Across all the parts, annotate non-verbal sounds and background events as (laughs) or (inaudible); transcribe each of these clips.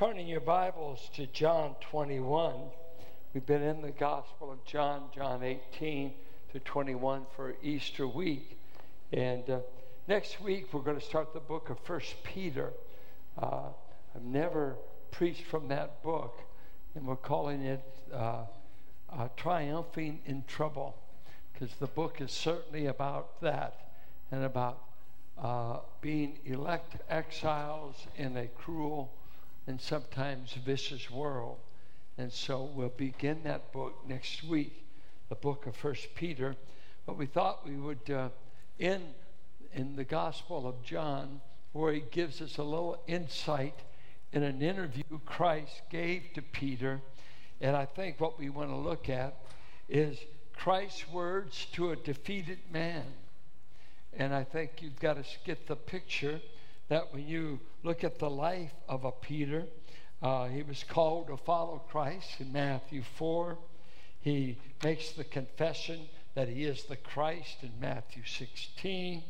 Turning your Bibles to John 21. We've been in the Gospel of John, John 18 to 21 for Easter week. And uh, next week we're going to start the book of First Peter. Uh, I've never preached from that book, and we're calling it uh, uh Triumphing in Trouble, because the book is certainly about that and about uh, being elect exiles in a cruel and sometimes vicious world. And so we'll begin that book next week, the book of First Peter. But we thought we would uh, end in the Gospel of John, where he gives us a little insight in an interview Christ gave to Peter. And I think what we want to look at is Christ's words to a defeated man. And I think you've got to get the picture that when you look at the life of a Peter, uh, he was called to follow Christ in Matthew 4. He makes the confession that he is the Christ in Matthew 16.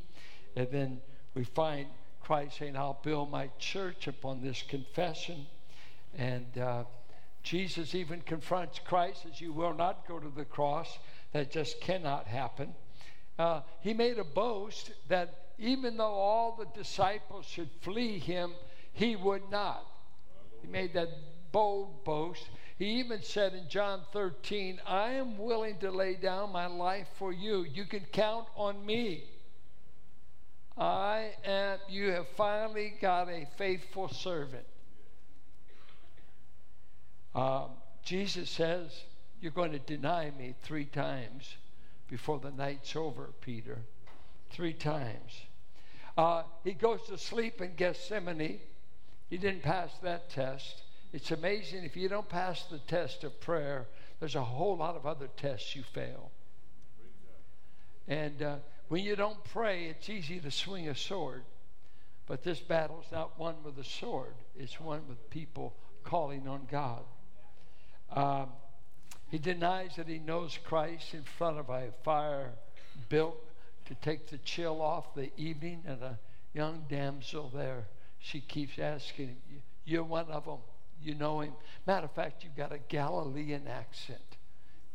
And then we find Christ saying, I'll build my church upon this confession. And uh, Jesus even confronts Christ as you will not go to the cross. That just cannot happen uh, he made a boast that even though all the disciples should flee him, he would not. He made that bold boast. He even said in John 13, I am willing to lay down my life for you. You can count on me. I am, you have finally got a faithful servant. Um, Jesus says, You're going to deny me three times before the night's over, Peter. Three times. Uh, he goes to sleep in Gethsemane. He didn't pass that test. It's amazing if you don't pass the test of prayer, there's a whole lot of other tests you fail. And uh, when you don't pray, it's easy to swing a sword. But this battle's not one with a sword, it's one with people calling on God. Um, he denies that he knows Christ in front of a fire built to take the chill off the evening, and a young damsel there. She keeps asking him, You're one of them. You know him. Matter of fact, you've got a Galilean accent.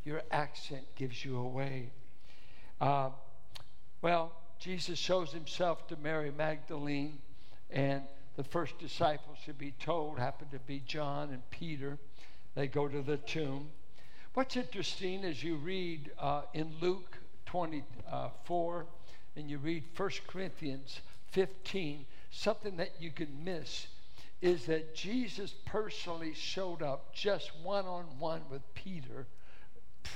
Your accent gives you away. Uh, well, Jesus shows himself to Mary Magdalene, and the first disciples to be told happen to be John and Peter. They go to the tomb. What's interesting as you read uh, in Luke 24 and you read 1 Corinthians 15, something that you can miss is that Jesus personally showed up just one on one with Peter,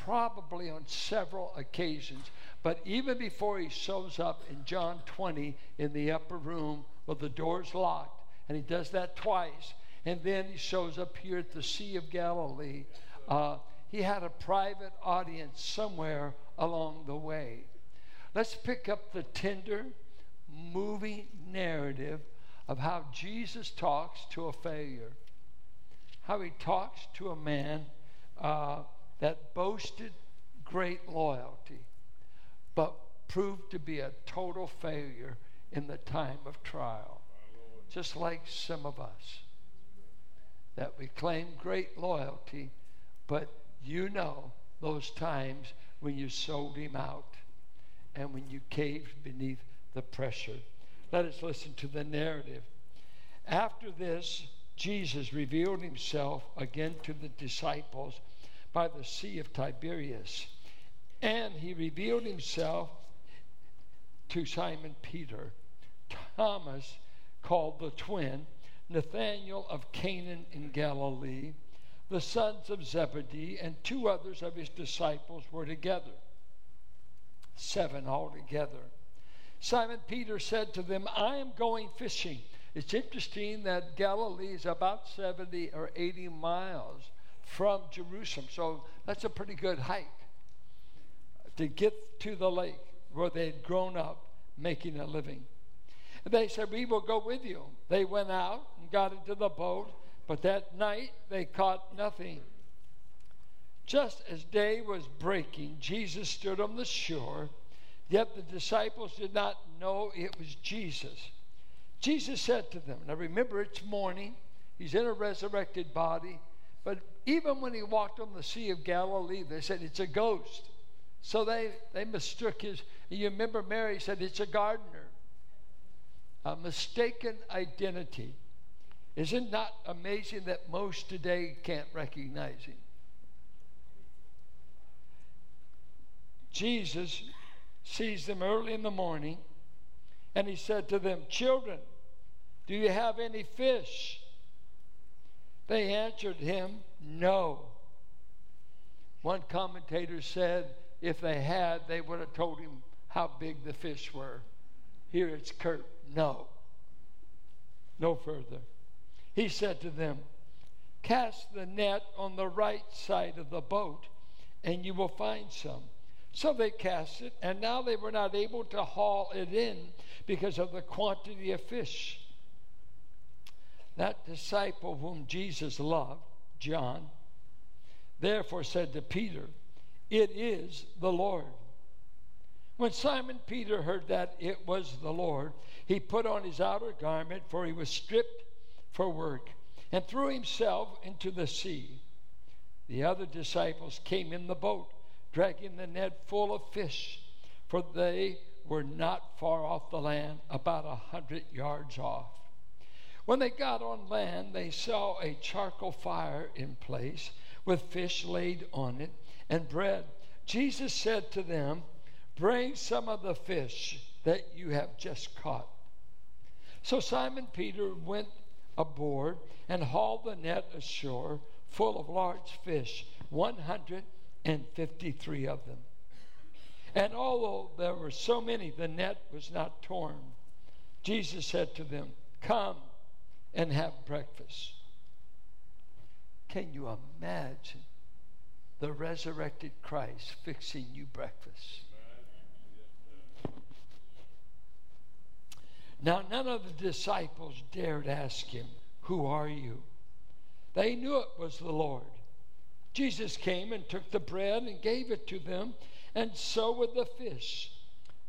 probably on several occasions. But even before he shows up in John 20 in the upper room with the doors locked, and he does that twice, and then he shows up here at the Sea of Galilee. Uh, he had a private audience somewhere along the way. Let's pick up the tender, moving narrative of how Jesus talks to a failure, how he talks to a man uh, that boasted great loyalty, but proved to be a total failure in the time of trial. Just like some of us, that we claim great loyalty, but you know those times when you sold him out and when you caved beneath the pressure. Let us listen to the narrative. After this, Jesus revealed himself again to the disciples by the Sea of Tiberias. And he revealed himself to Simon Peter, Thomas, called the twin, Nathanael of Cana in Galilee the sons of Zebedee, and two others of his disciples were together. Seven altogether. Simon Peter said to them, I am going fishing. It's interesting that Galilee is about 70 or 80 miles from Jerusalem, so that's a pretty good hike to get to the lake where they had grown up making a living. And they said, We will go with you. They went out and got into the boat but that night they caught nothing. Just as day was breaking, Jesus stood on the shore, yet the disciples did not know it was Jesus. Jesus said to them, Now remember, it's morning, He's in a resurrected body. But even when he walked on the Sea of Galilee, they said it's a ghost. So they, they mistook his. You remember Mary said it's a gardener. A mistaken identity. Isn't that amazing that most today can't recognize him? Jesus sees them early in the morning and he said to them, Children, do you have any fish? They answered him, No. One commentator said if they had, they would have told him how big the fish were. Here it's curt, no. No further. He said to them, Cast the net on the right side of the boat, and you will find some. So they cast it, and now they were not able to haul it in because of the quantity of fish. That disciple whom Jesus loved, John, therefore said to Peter, It is the Lord. When Simon Peter heard that it was the Lord, he put on his outer garment, for he was stripped for work, and threw himself into the sea. The other disciples came in the boat, dragging the net full of fish, for they were not far off the land, about a hundred yards off. When they got on land, they saw a charcoal fire in place with fish laid on it and bread. Jesus said to them, Bring some of the fish that you have just caught. So Simon Peter went aboard and hauled the net ashore full of large fish, 153 of them. And although there were so many, the net was not torn. Jesus said to them, Come and have breakfast. Can you imagine the resurrected Christ fixing you breakfast? Now, none of the disciples dared ask him, Who are you? They knew it was the Lord. Jesus came and took the bread and gave it to them, and so with the fish.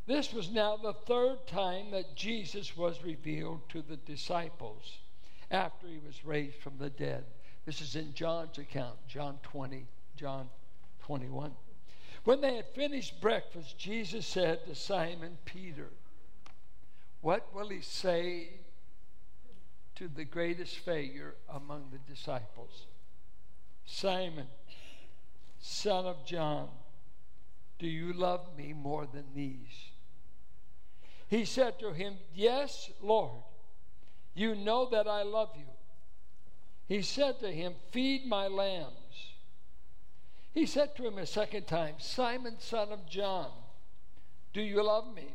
This was now the third time that Jesus was revealed to the disciples after he was raised from the dead. This is in John's account, John 20, John 21. When they had finished breakfast, Jesus said to Simon Peter, What will he say to the greatest failure among the disciples? Simon, son of John, do you love me more than these? He said to him, Yes, Lord. You know that I love you. He said to him, Feed my lambs. He said to him a second time, Simon, son of John, do you love me?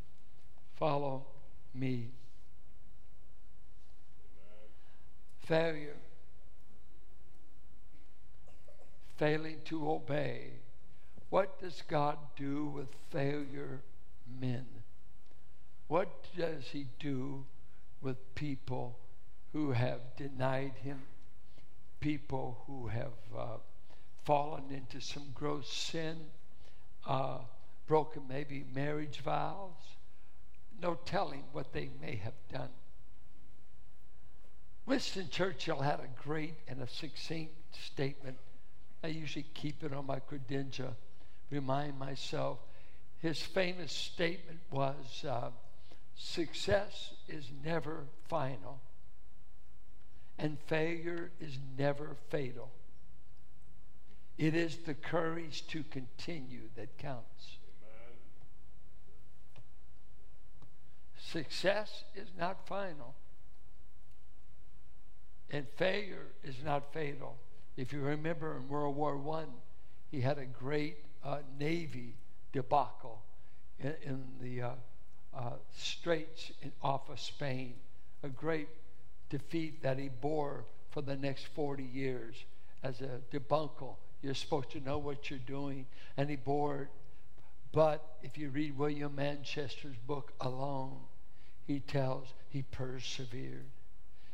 Follow me. Failure, failing to obey. What does God do with failure men. What does he do with people who have denied him, people who have uh, fallen into some gross sin, uh, broken maybe marriage vows? No telling what they may have done. Winston Churchill had a great and a succinct statement. I usually keep it on my credenza, remind myself his famous statement was uh, success is never final, and failure is never fatal. It is the courage to continue that counts. Success is not final, and failure is not fatal. If you remember in World War I, he had a great uh, Navy debacle in, in the uh, uh, straits in, off of Spain, a great defeat that he bore for the next 40 years as a debacle. You're supposed to know what you're doing, and he bore it. But if you read William Manchester's book alone, he tells he persevered.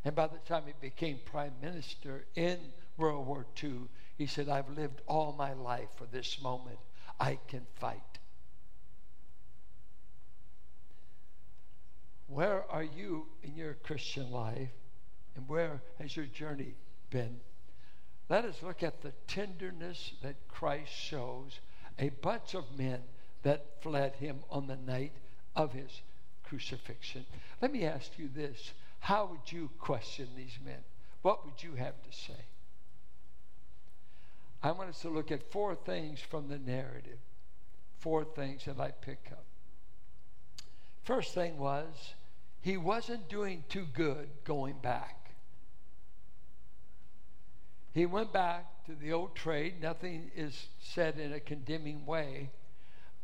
And by the time he became prime minister in World War II, he said, I've lived all my life for this moment. I can fight. Where are you in your Christian life? And where has your journey been? Let us look at the tenderness that Christ shows a bunch of men that fled him on the night of his crucifixion. Let me ask you this how would you question these men? What would you have to say? I want us to look at four things from the narrative. Four things that I pick up. First thing was, he wasn't doing too good going back. He went back to the old trade. Nothing is said in a condemning way.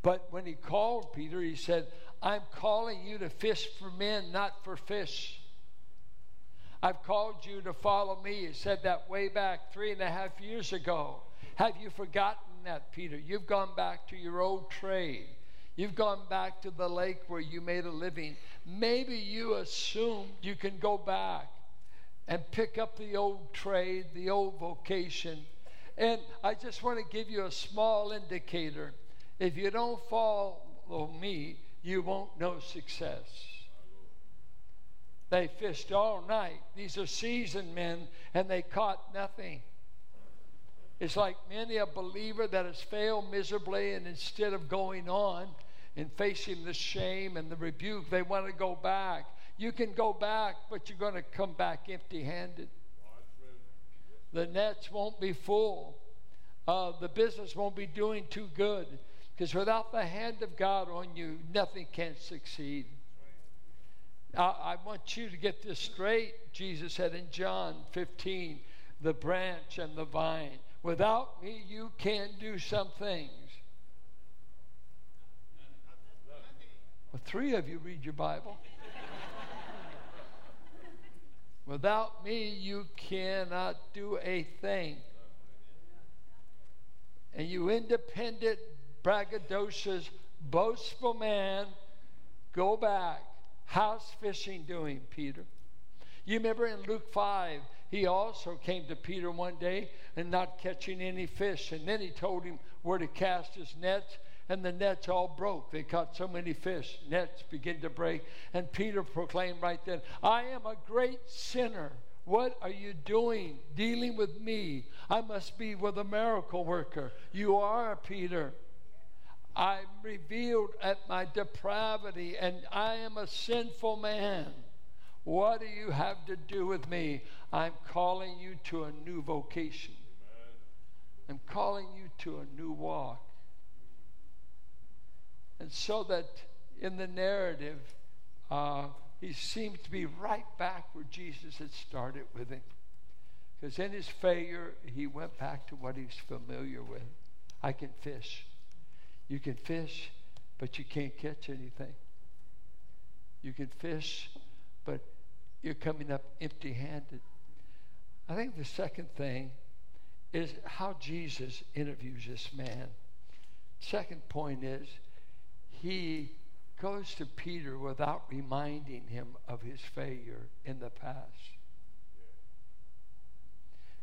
But when he called Peter, he said, I'm calling you to fish for men, not for fish. I've called you to follow me. He said that way back three and a half years ago. Have you forgotten that, Peter? You've gone back to your old trade. You've gone back to the lake where you made a living. Maybe you assume you can go back and pick up the old trade, the old vocation. And I just want to give you a small indicator. If you don't follow me, you won't know success. They fished all night. These are seasoned men, and they caught nothing. It's like many a believer that has failed miserably, and instead of going on and facing the shame and the rebuke, they want to go back. You can go back, but you're going to come back empty handed. The nets won't be full. Uh, the business won't be doing too good. Because without the hand of God on you, nothing can succeed. I, I want you to get this straight. Jesus said in John 15, the branch and the vine. Without me, you can't do some things. Well, three of you read your Bible. (laughs) Without me, you cannot do a thing. And you independent, braggadocious, boastful man, go back. How's fishing doing, Peter? You remember in Luke 5, he also came to Peter one day and not catching any fish. And then he told him where to cast his nets, and the nets all broke. They caught so many fish, nets began to break. And Peter proclaimed right then, I am a great sinner. What are you doing dealing with me? I must be with a miracle worker. You are, Peter. I'm revealed at my depravity, and I am a sinful man. What do you have to do with me? I'm calling you to a new vocation. I'm calling you to a new walk. And so that in the narrative, uh, he seems to be right back where Jesus had started with him. Because in his failure, he went back to what he's familiar with. I can fish. You can fish, but you can't catch anything. You can fish, but you're coming up empty handed. I think the second thing is how Jesus interviews this man. Second point is he goes to Peter without reminding him of his failure in the past.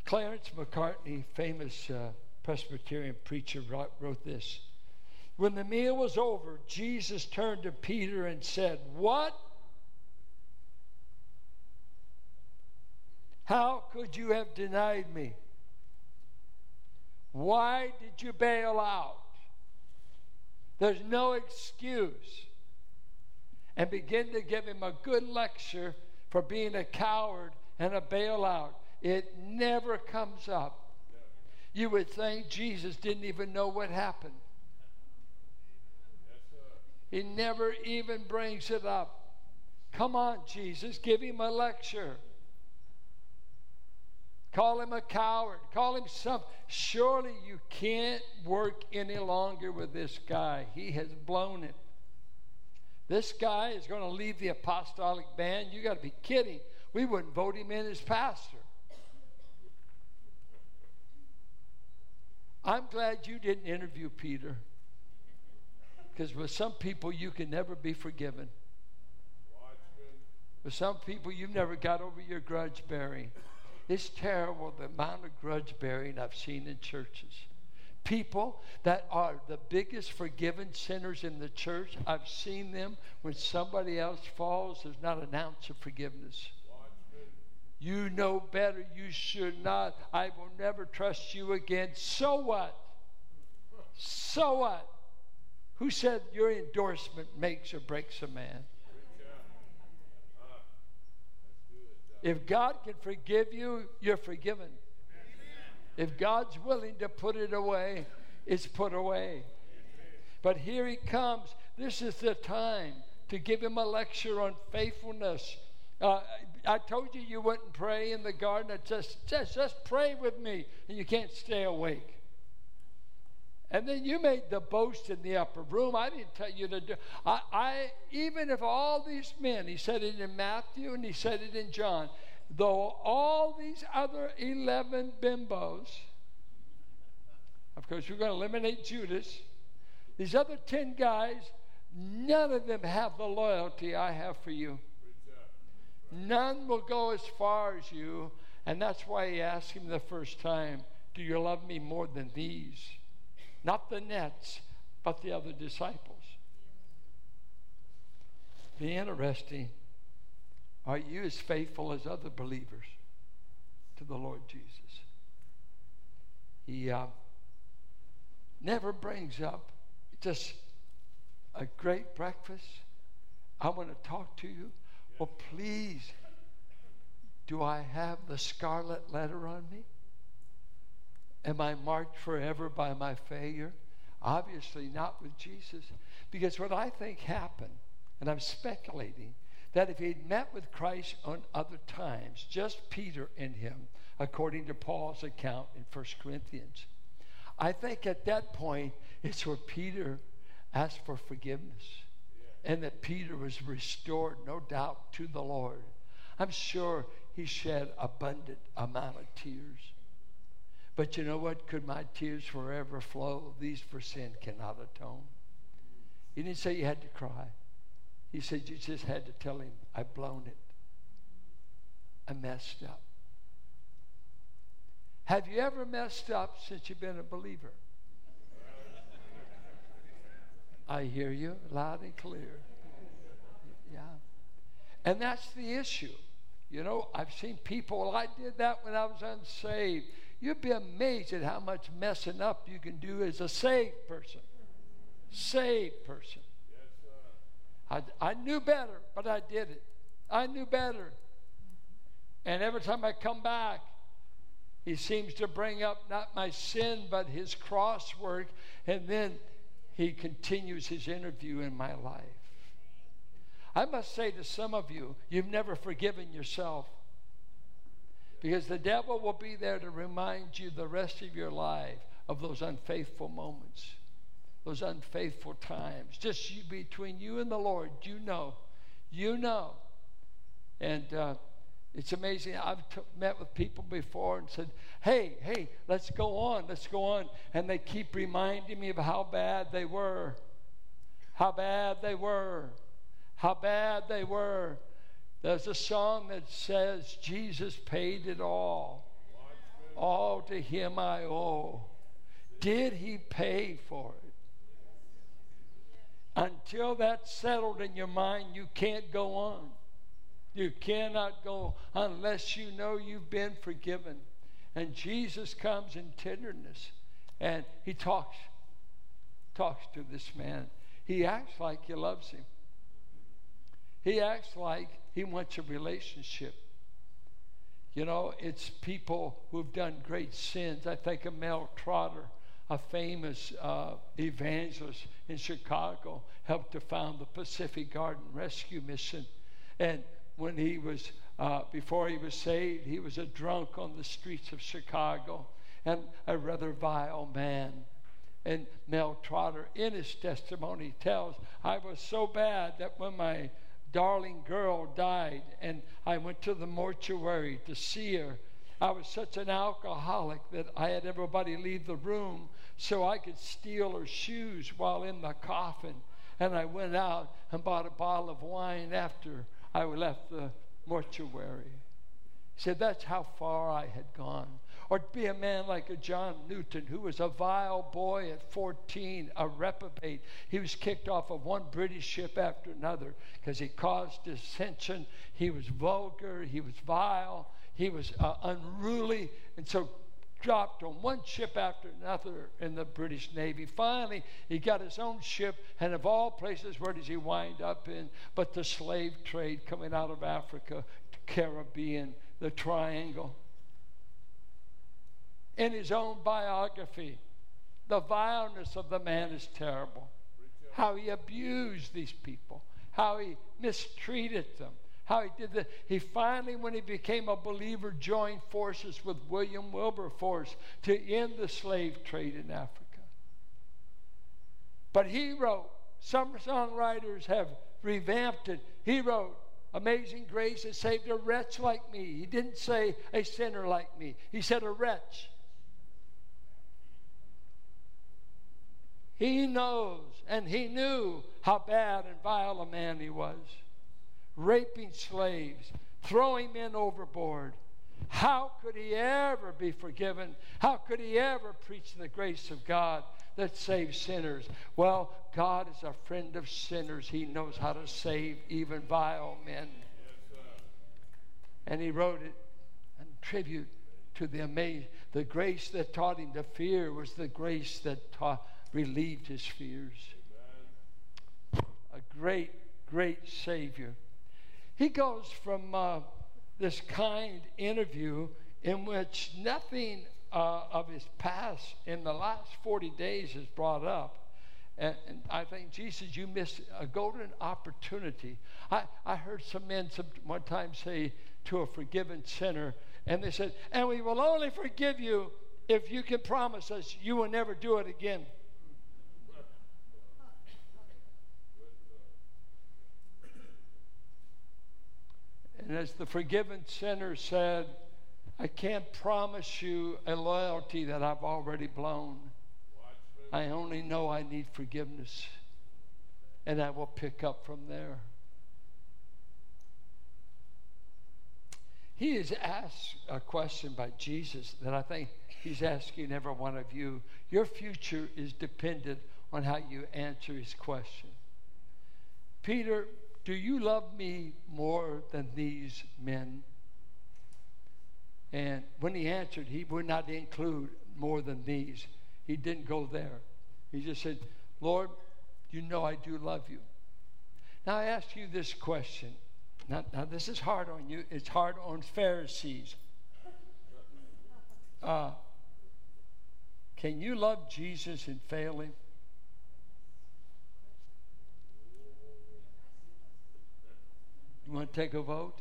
Clarence Macartney, famous uh, Presbyterian preacher, wrote, wrote this. When the meal was over, Jesus turned to Peter and said, What? How could you have denied me? Why did you bail out? There's no excuse. And begin to give him a good lecture for being a coward and a bailout. It never comes up. You would think Jesus didn't even know what happened. He never even brings it up. Come on, Jesus, give him a lecture. Call him a coward. Call him something. Surely you can't work any longer with this guy. He has blown it. This guy is going to leave the apostolic band. You got to be kidding. We wouldn't vote him in as pastor. I'm glad you didn't interview Peter. Because with some people, you can never be forgiven. With some people, you've never got over your grudge bearing. It's terrible the amount of grudge bearing I've seen in churches. People that are the biggest forgiven sinners in the church, I've seen them when somebody else falls, there's not an ounce of forgiveness. You know better. You should not. I will never trust you again. So what? So what? Who said your endorsement makes or breaks a man? If God can forgive you, you're forgiven. If God's willing to put it away, it's put away. But here he comes. This is the time to give him a lecture on faithfulness. Uh, I told you you wouldn't pray in the garden. Just, just, just pray with me, and you can't stay awake. And then you made the boast in the upper room. I didn't tell you to do. I, I even if all these men, he said it in Matthew and he said it in John, though all these other eleven bimbos, of course, we're going to eliminate Judas. These other ten guys, none of them have the loyalty I have for you. None will go as far as you. And that's why he asked him the first time, Do you love me more than these? Not the nets, but the other disciples. Be interesting. Are you as faithful as other believers to the Lord Jesus? He uh, never brings up just a great breakfast. I want to talk to you. Well, please, do I have the scarlet letter on me? Am I marked forever by my failure? Obviously, not with Jesus. Because what I think happened, and I'm speculating, that if he'd met with Christ on other times, just Peter and him, according to Paul's account in 1 Corinthians, I think at that point it's where Peter asked for forgiveness and that Peter was restored, no doubt, to the Lord. I'm sure he shed abundant amount of tears. But you know what? Could my tears forever flow? These for sin cannot atone. He didn't say you had to cry. He said you just had to tell him, I've blown it. I messed up. Have you ever messed up since you've been a believer? I hear you loud and clear. Yeah. And that's the issue. You know, I've seen people, well, I did that when I was unsaved. You'd be amazed at how much messing up you can do as a saved person. Saved person. I, I knew better, but I did it. I knew better. And every time I come back, he seems to bring up not my sin, but his cross work. And then he continues his interview in my life. I must say to some of you, you've never forgiven yourself. Because the devil will be there to remind you the rest of your life of those unfaithful moments, those unfaithful times. Just you, between you and the Lord, you know. You know. And uh, it's amazing. I've t- met with people before and said, hey, hey, let's go on, let's go on. And they keep reminding me of how bad they were. How bad they were. How bad they were. There's a song that says, Jesus paid it all. All to him I owe. Did he pay for it? Until that's settled in your mind, you can't go on. You cannot go unless you know you've been forgiven. And Jesus comes in tenderness and he talks talks to this man. He acts like he loves him. He acts like he wants a relationship. You know, it's people who've done great sins. I think of Mel Trotter, a famous uh, evangelist in Chicago, helped to found the Pacific Garden Rescue Mission. And when he was, uh, before he was saved, he was a drunk on the streets of Chicago and a rather vile man. And Mel Trotter, in his testimony, tells, I was so bad that when my darling girl died and I went to the mortuary to see her, I was such an alcoholic that I had everybody leave the room so I could steal her shoes while in the coffin. And I went out and bought a bottle of wine after I left the mortuary. He said, That's how far I had gone or be a man like a John Newton, who was a vile boy at 14, a reprobate. He was kicked off of one British ship after another because he caused dissension. He was vulgar, he was vile, he was uh, unruly, and so dropped on one ship after another in the British Navy. Finally, he got his own ship, and of all places, where does he wind up in? But the slave trade coming out of Africa, Caribbean, the Triangle in his own biography. The vileness of the man is terrible. How he abused these people, how he mistreated them, how he did that. He finally, when he became a believer, joined forces with William Wilberforce to end the slave trade in Africa. But he wrote, some songwriters have revamped it. He wrote, Amazing grace has saved a wretch like me. He didn't say a sinner like me, he said a wretch. He knows and he knew how bad and vile a man he was. Raping slaves, throwing men overboard. How could he ever be forgiven? How could he ever preach the grace of God that saves sinners? Well, God is a friend of sinners. He knows how to save even vile men. and he wrote it in tribute to the amazing, the grace that taught him to fear was the grace that taught relieved his fears. A great, great Savior. He goes from uh, this kind interview in which nothing uh, of his past in the last 40 days is brought up. And, and, I think, Jesus, you missed a golden opportunity. I, I heard some men some, one time say to a forgiven sinner, and they said, And we will only forgive you if you can promise us you will never do it again. And as the forgiven sinner said, I can't promise you a loyalty that I've already blown. I only know I need forgiveness. And I will pick up from there. He is asked a question by Jesus that I think he's asking every one of you. Your future is dependent on how you answer his question. Peter, do you love me more than these men? And when he answered, he would not include more than these. He didn't go there. He just said, Lord, you know I do love you. Now I ask you this question. Now, now this is hard on you. It's hard on Pharisees. Uh, can you love Jesus and fail him? Want to take a vote?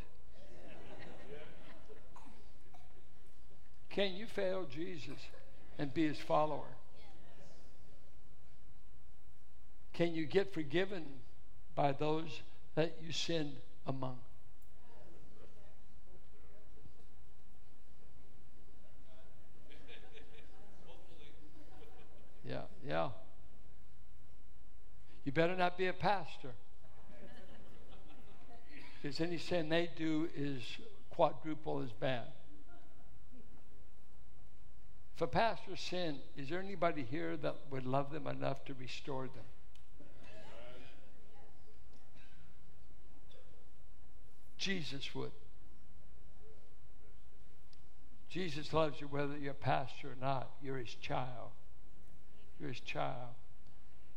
Can you fail Jesus and be his follower? Can you get forgiven by those that you sinned among? Yeah, yeah. You better not be a pastor. Because any sin they do is quadruple as bad. If a pastor is there anybody here that would love them enough to restore them? Jesus would. Jesus loves you whether you're a pastor or not. You're his child. You're his child.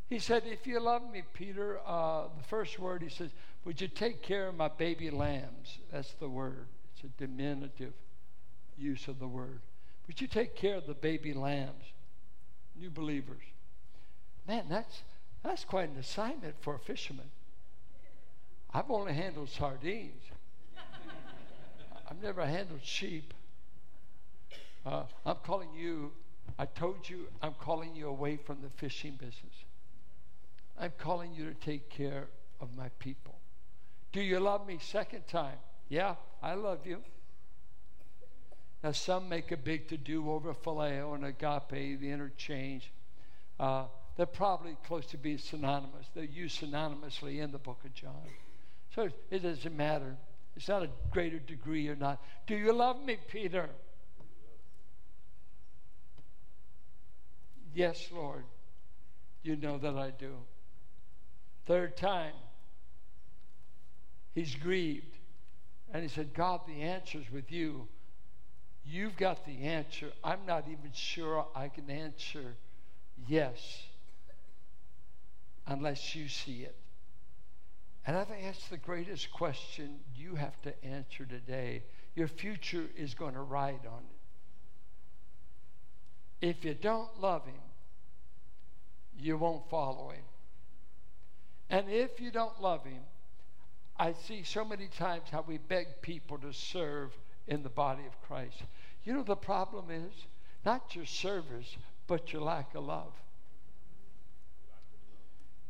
He said, If you love me, Peter, uh, the first word he says, Would you take care of my baby lambs? That's the word. It's a diminutive use of the word. Would you take care of the baby lambs, new believers? Man, that's, that's quite an assignment for a fisherman. I've only handled sardines. (laughs) I've never handled sheep. Uh, I'm calling you, I told you, I'm calling you away from the fishing business. I'm calling you to take care of my people. Do you love me? Second time. Yeah, I love you. Now, some make a big to do over phileo and agape, the interchange. Uh, they're probably close to being synonymous. They're used synonymously in the book of John. So it doesn't matter. It's not a greater degree or not. Do you love me, Peter? Yes, Lord. You know that I do. Third time, he's grieved. And he said, God, the answer's with you. You've got the answer. I'm not even sure I can answer yes unless you see it. And I think that's the greatest question you have to answer today. Your future is going to ride on it. If you don't love Him, you won't follow Him. And if you don't love Him, I see so many times how we beg people to serve in the body of Christ. You know, the problem is not your service, but your lack of love.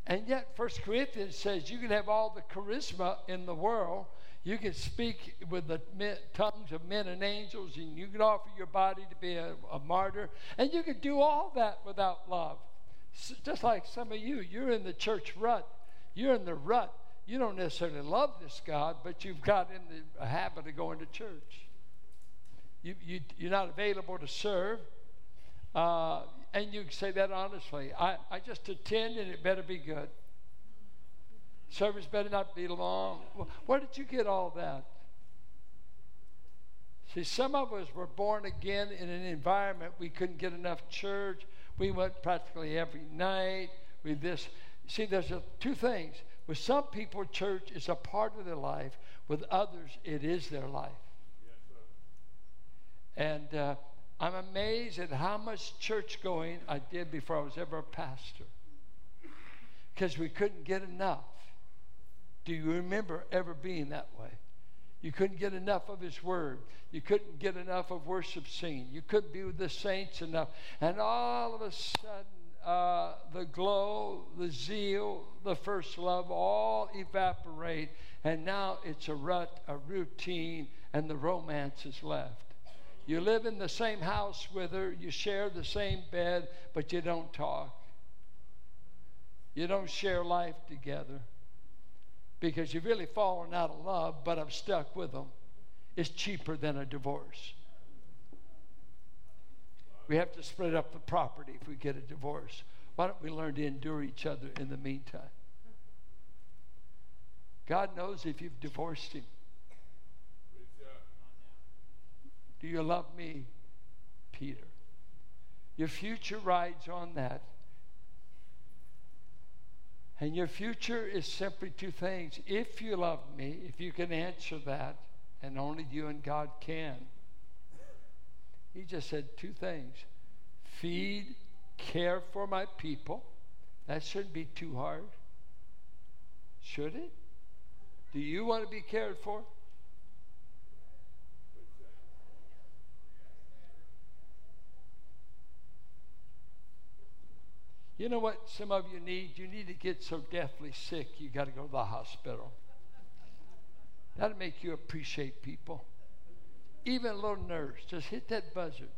And yet, First Corinthians says you can have all the charisma in the world. You can speak with the tongues of men and angels, and you can offer your body to be a, a martyr, and you can do all that without love. just like some of you, you're in the church rut. You're in the rut. You don't necessarily love this God, but you've got in the habit of going to church. You, you, you're not available to serve. Uh, and you can say that honestly. I, I just attend and it better be good. Service better not be long. Where did you get all that? See, some of us were born again in an environment we couldn't get enough church. We went practically every night. We this. See, there's a, two things. With some people, church is a part of their life. With others, it is their life. Yes, and uh, I'm amazed at how much church going I did before I was ever a pastor. Because we couldn't get enough. Do you remember ever being that way? You couldn't get enough of His Word. You couldn't get enough of worship singing. You couldn't be with the saints enough. And all of a sudden, uh, the glow, the zeal, the first love all evaporate. And now it's a rut, a routine, and the romance is left. You live in the same house with her, you share the same bed, but you don't talk. You don't share life together because you've really fallen out of love, but I'm stuck with them. It's cheaper than a divorce. We have to split up the property if we get a divorce. Why don't we learn to endure each other in the meantime? God knows if you've divorced him. Do you love me, Peter? Your future rides on that. And your future is simply two things. If you love me, if you can answer that, and only you and God can, he just said two things feed, care for my people. That shouldn't be too hard. Should it? Do you want to be cared for? You know what some of you need? You need to get so deathly sick you got to go to the hospital. That'll make you appreciate people. Even a little nurse, just hit that buzzer.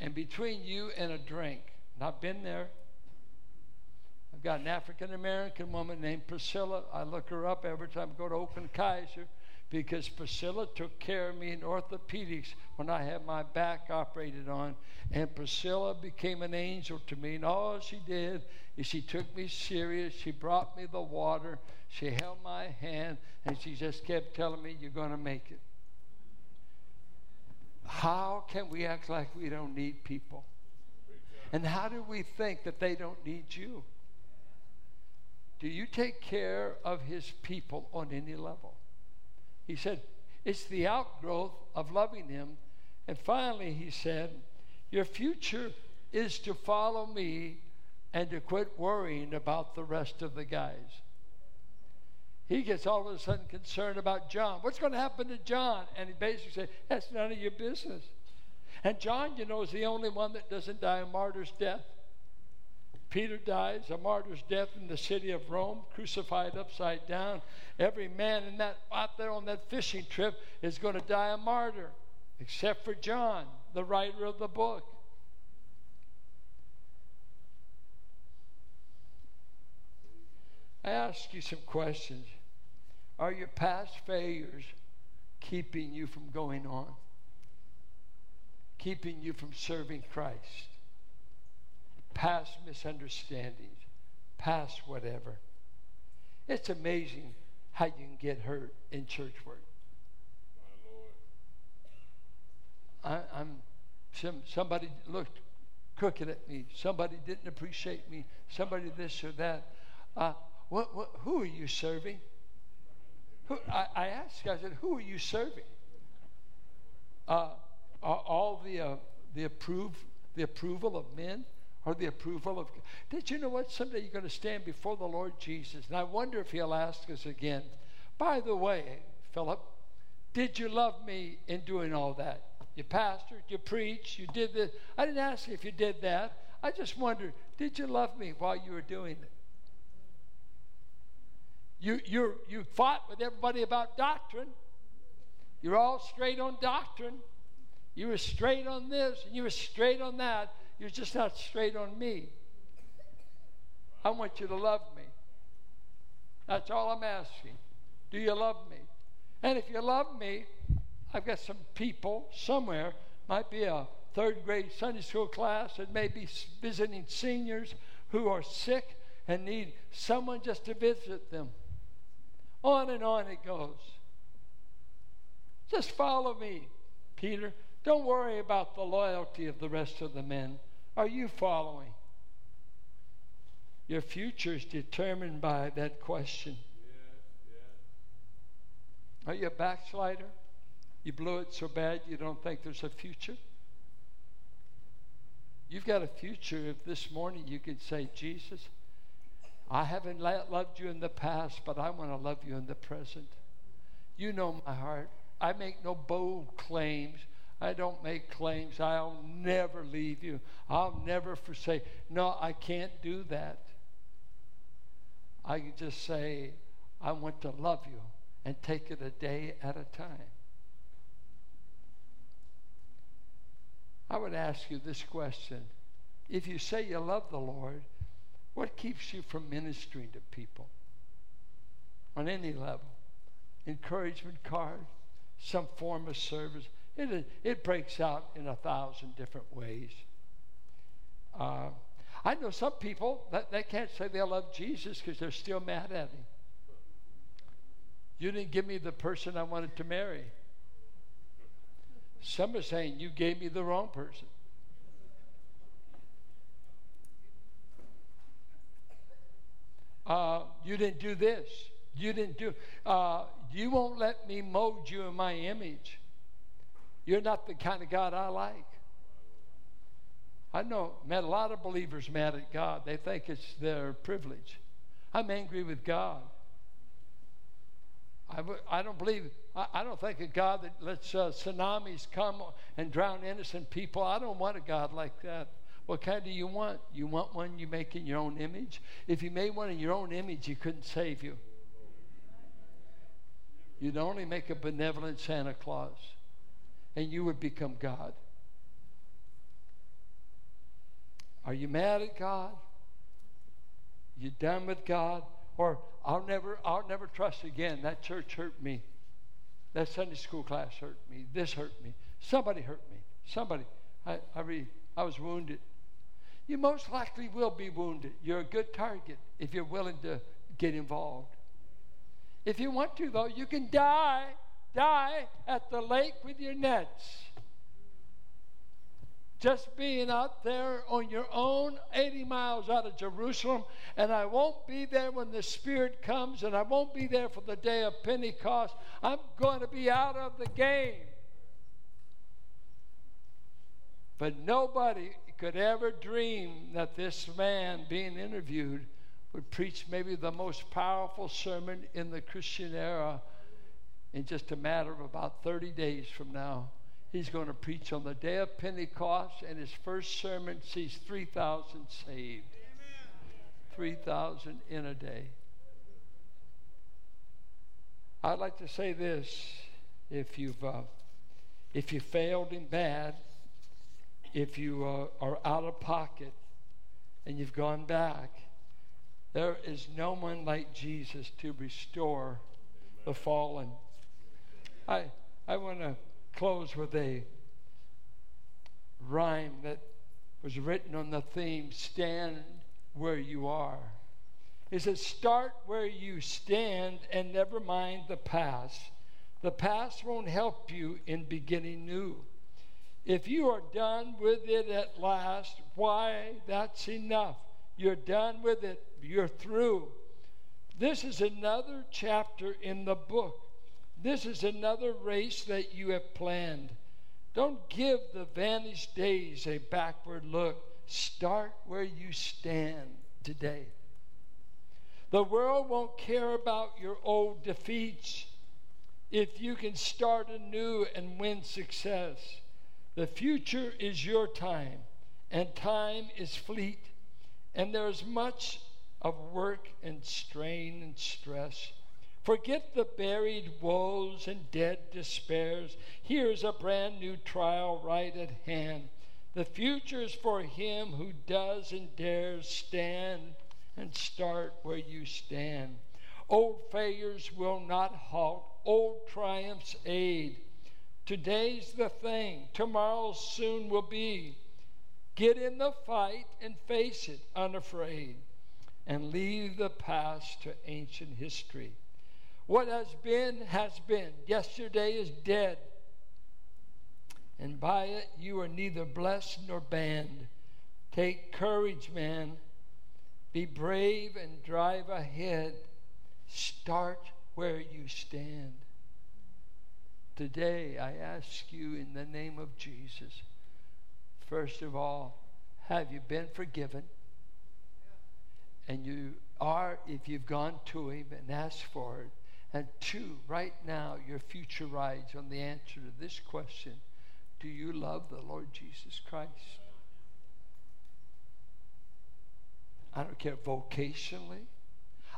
And between you and a drink, and I've been there. I've got an African American woman named Priscilla. I look her up every time I go to Oakland Kaiser because Priscilla took care of me in orthopedics when I had my back operated on. And Priscilla became an angel to me. And all she did is she took me serious. She brought me the water. She held my hand. And she just kept telling me, You're going to make it. How can we act like we don't need people? And how do we think that they don't need you? Do you take care of his people on any level? He said, It's the outgrowth of loving Him. And finally, He said, Your future is to follow me and to quit worrying about the rest of the guys. He gets all of a sudden concerned about John. What's going to happen to John? And he basically said, That's none of your business. And John, you know, is the only one that doesn't die a martyr's death. Peter dies a martyr's death in the city of Rome, crucified upside down. Every man in that out there on that fishing trip is going to die a martyr, except for John, the writer of the book. I ask you some questions. Are your past failures keeping you from going on? Keeping you from serving Christ? Past misunderstandings, past whatever. It's amazing how you can get hurt in church work. I, am some, somebody looked crooked at me. Somebody didn't appreciate me. Somebody this or that. Uh, what, what, who are you serving? Who, I, I asked, I said, who are you serving? Uh, all the, uh, the, approve, the approval of men or the approval of God? Did you know what? Someday you're going to stand before the Lord Jesus. And I wonder if he'll ask us again, by the way, Philip, did you love me in doing all that? You pastored, you preached, you did this. I didn't ask you if you did that. I just wondered, did you love me while you were doing it? You, you you fought with everybody about doctrine. You're all straight on doctrine. You were straight on this and you were straight on that. You're just not straight on me. I want you to love me. That's all I'm asking. Do you love me? And if you love me, I've got some people somewhere, might be a third grade Sunday school class, it may be visiting seniors who are sick and need someone just to visit them. On and on it goes. Just follow me, Peter. Don't worry about the loyalty of the rest of the men. Are you following? Your future is determined by that question. Are you a backslider? You blew it so bad you don't think there's a future? You've got a future if this morning you could say, Jesus, I haven't loved you in the past, but I want to love you in the present. You know my heart. I make no bold claims. I don't make claims. I'll never leave you. I'll never forsake. No, I can't do that. I can just say, I want to love you and take it a day at a time. I would ask you this question. If you say you love the Lord, what keeps you from ministering to people on any level? Encouragement card, some form of service. It, it breaks out in a thousand different ways. Uh, I know some people that they can't say they love Jesus because they're still mad at him. You didn't give me the person I wanted to marry. Some are saying you gave me the wrong person. Uh, you didn't do this. You didn't do. Uh, you won't let me mold you in my image. You're not the kind of God I like. I know, met a lot of believers mad at God. They think it's their privilege. I'm angry with God. I, I don't believe, I, I don't think a God that lets uh, tsunamis come and drown innocent people. I don't want a God like that. What kind do you want? You want one you make in your own image? If you made one in your own image, he couldn't save you. You'd only make a benevolent Santa Claus, and you would become God. Are you mad at God? You done with God? Or I'll never, I'll never trust again. That church hurt me. That Sunday school class hurt me. This hurt me. Somebody hurt me. Somebody. I, I, I was wounded you most likely will be wounded. You're a good target if you're willing to get involved. If you want to, though, you can die, die at the lake with your nets. just being out there on your own, 80 miles out of Jerusalem, and I won't be there when the Spirit comes, and I won't be there for the day of Pentecost. I'm going to be out of the game. But nobody could ever dream that this man being interviewed would preach maybe the most powerful sermon in the Christian era in just a matter of about 30 days from now. He's going to preach on the day of Pentecost, and his first sermon sees 3,000 saved. 3,000 in a day. I'd like to say this if you've, uh, if you failed in bad, if you uh, are out of pocket and you've gone back, there is no one like Jesus to restore the fallen. I, I want to close with a rhyme that was written on the theme Stand Where You Are. It says, Start where you stand and never mind the past. The past won't help you in beginning new. If you are done with it at last, why, that's enough. You're done with it you're through. This is another chapter in the book. This is another race that you have planned. Don't give the vanished days a backward look. Start where you stand today. The world won't care about your old defeats if you can start anew and win success. The future is your time, and time is fleet, and there's much of work and strain and stress. Forget the buried woes and dead despairs. Here's a brand new trial right at hand. The future is for him who does and dares stand and start where you stand. Old failures will not halt, old triumphs aid. Today's the thing, tomorrow soon will be. Get in the fight and face it unafraid and leave the past to ancient history. What has been, has been. Yesterday is dead. And by it you are neither blessed nor banned. Take courage, man. Be brave and drive ahead. Start where you stand. Today, I ask you in the name of Jesus, first of all, have you been forgiven? and you are if you've gone to Him and asked for it. And two, right now, your future rides on the answer to this question Do you love the Lord Jesus Christ? I don't care vocationally.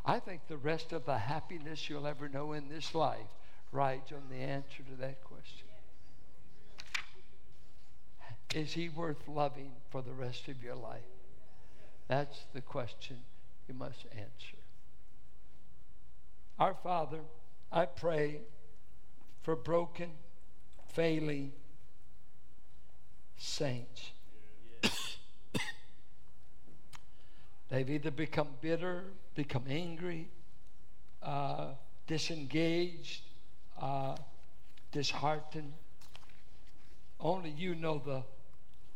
I think the rest of the happiness you'll ever know in this life rides on the answer to that question. Is he worth loving for the rest of your life? That's the question you must answer. Our Father, I pray for broken, failing saints. (coughs) They've either become bitter, become angry, uh, disengaged, uh, disheartened. Only you know the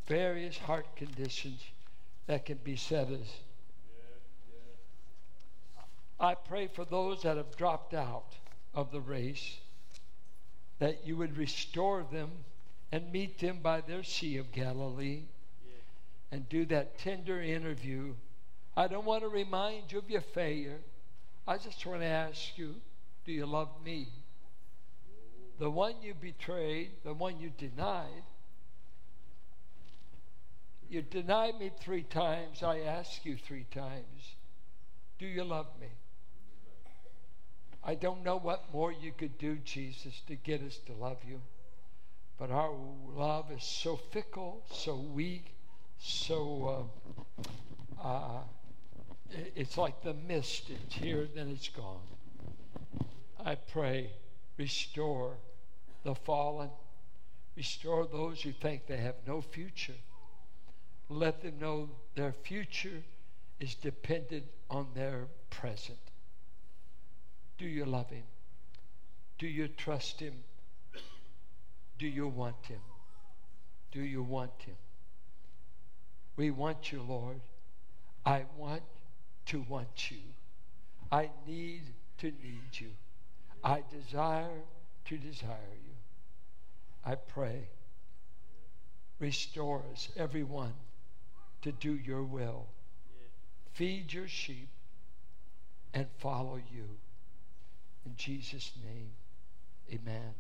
various heart conditions that can beset us. I pray for those that have dropped out of the race that you would restore them and meet them by their Sea of Galilee and do that tender interview. I don't want to remind you of your failure. I just want to ask you do you love me? The one you betrayed, the one you denied. You denied me three times. I ask you three times do you love me? I don't know what more you could do, Jesus, to get us to love you. But our love is so fickle, so weak, so uh, uh, it's like the mist. It's here, then it's gone. I pray, restore the fallen, restore those who think they have no future. Let them know their future is dependent on their present. Do you love Him? Do you trust Him? Do you want Him? Do you want Him? We want you, Lord. I want to want you. I need to need you. I desire to desire you. I pray, restore us, everyone, to do your will. Feed your sheep and follow you. In Jesus' name, amen.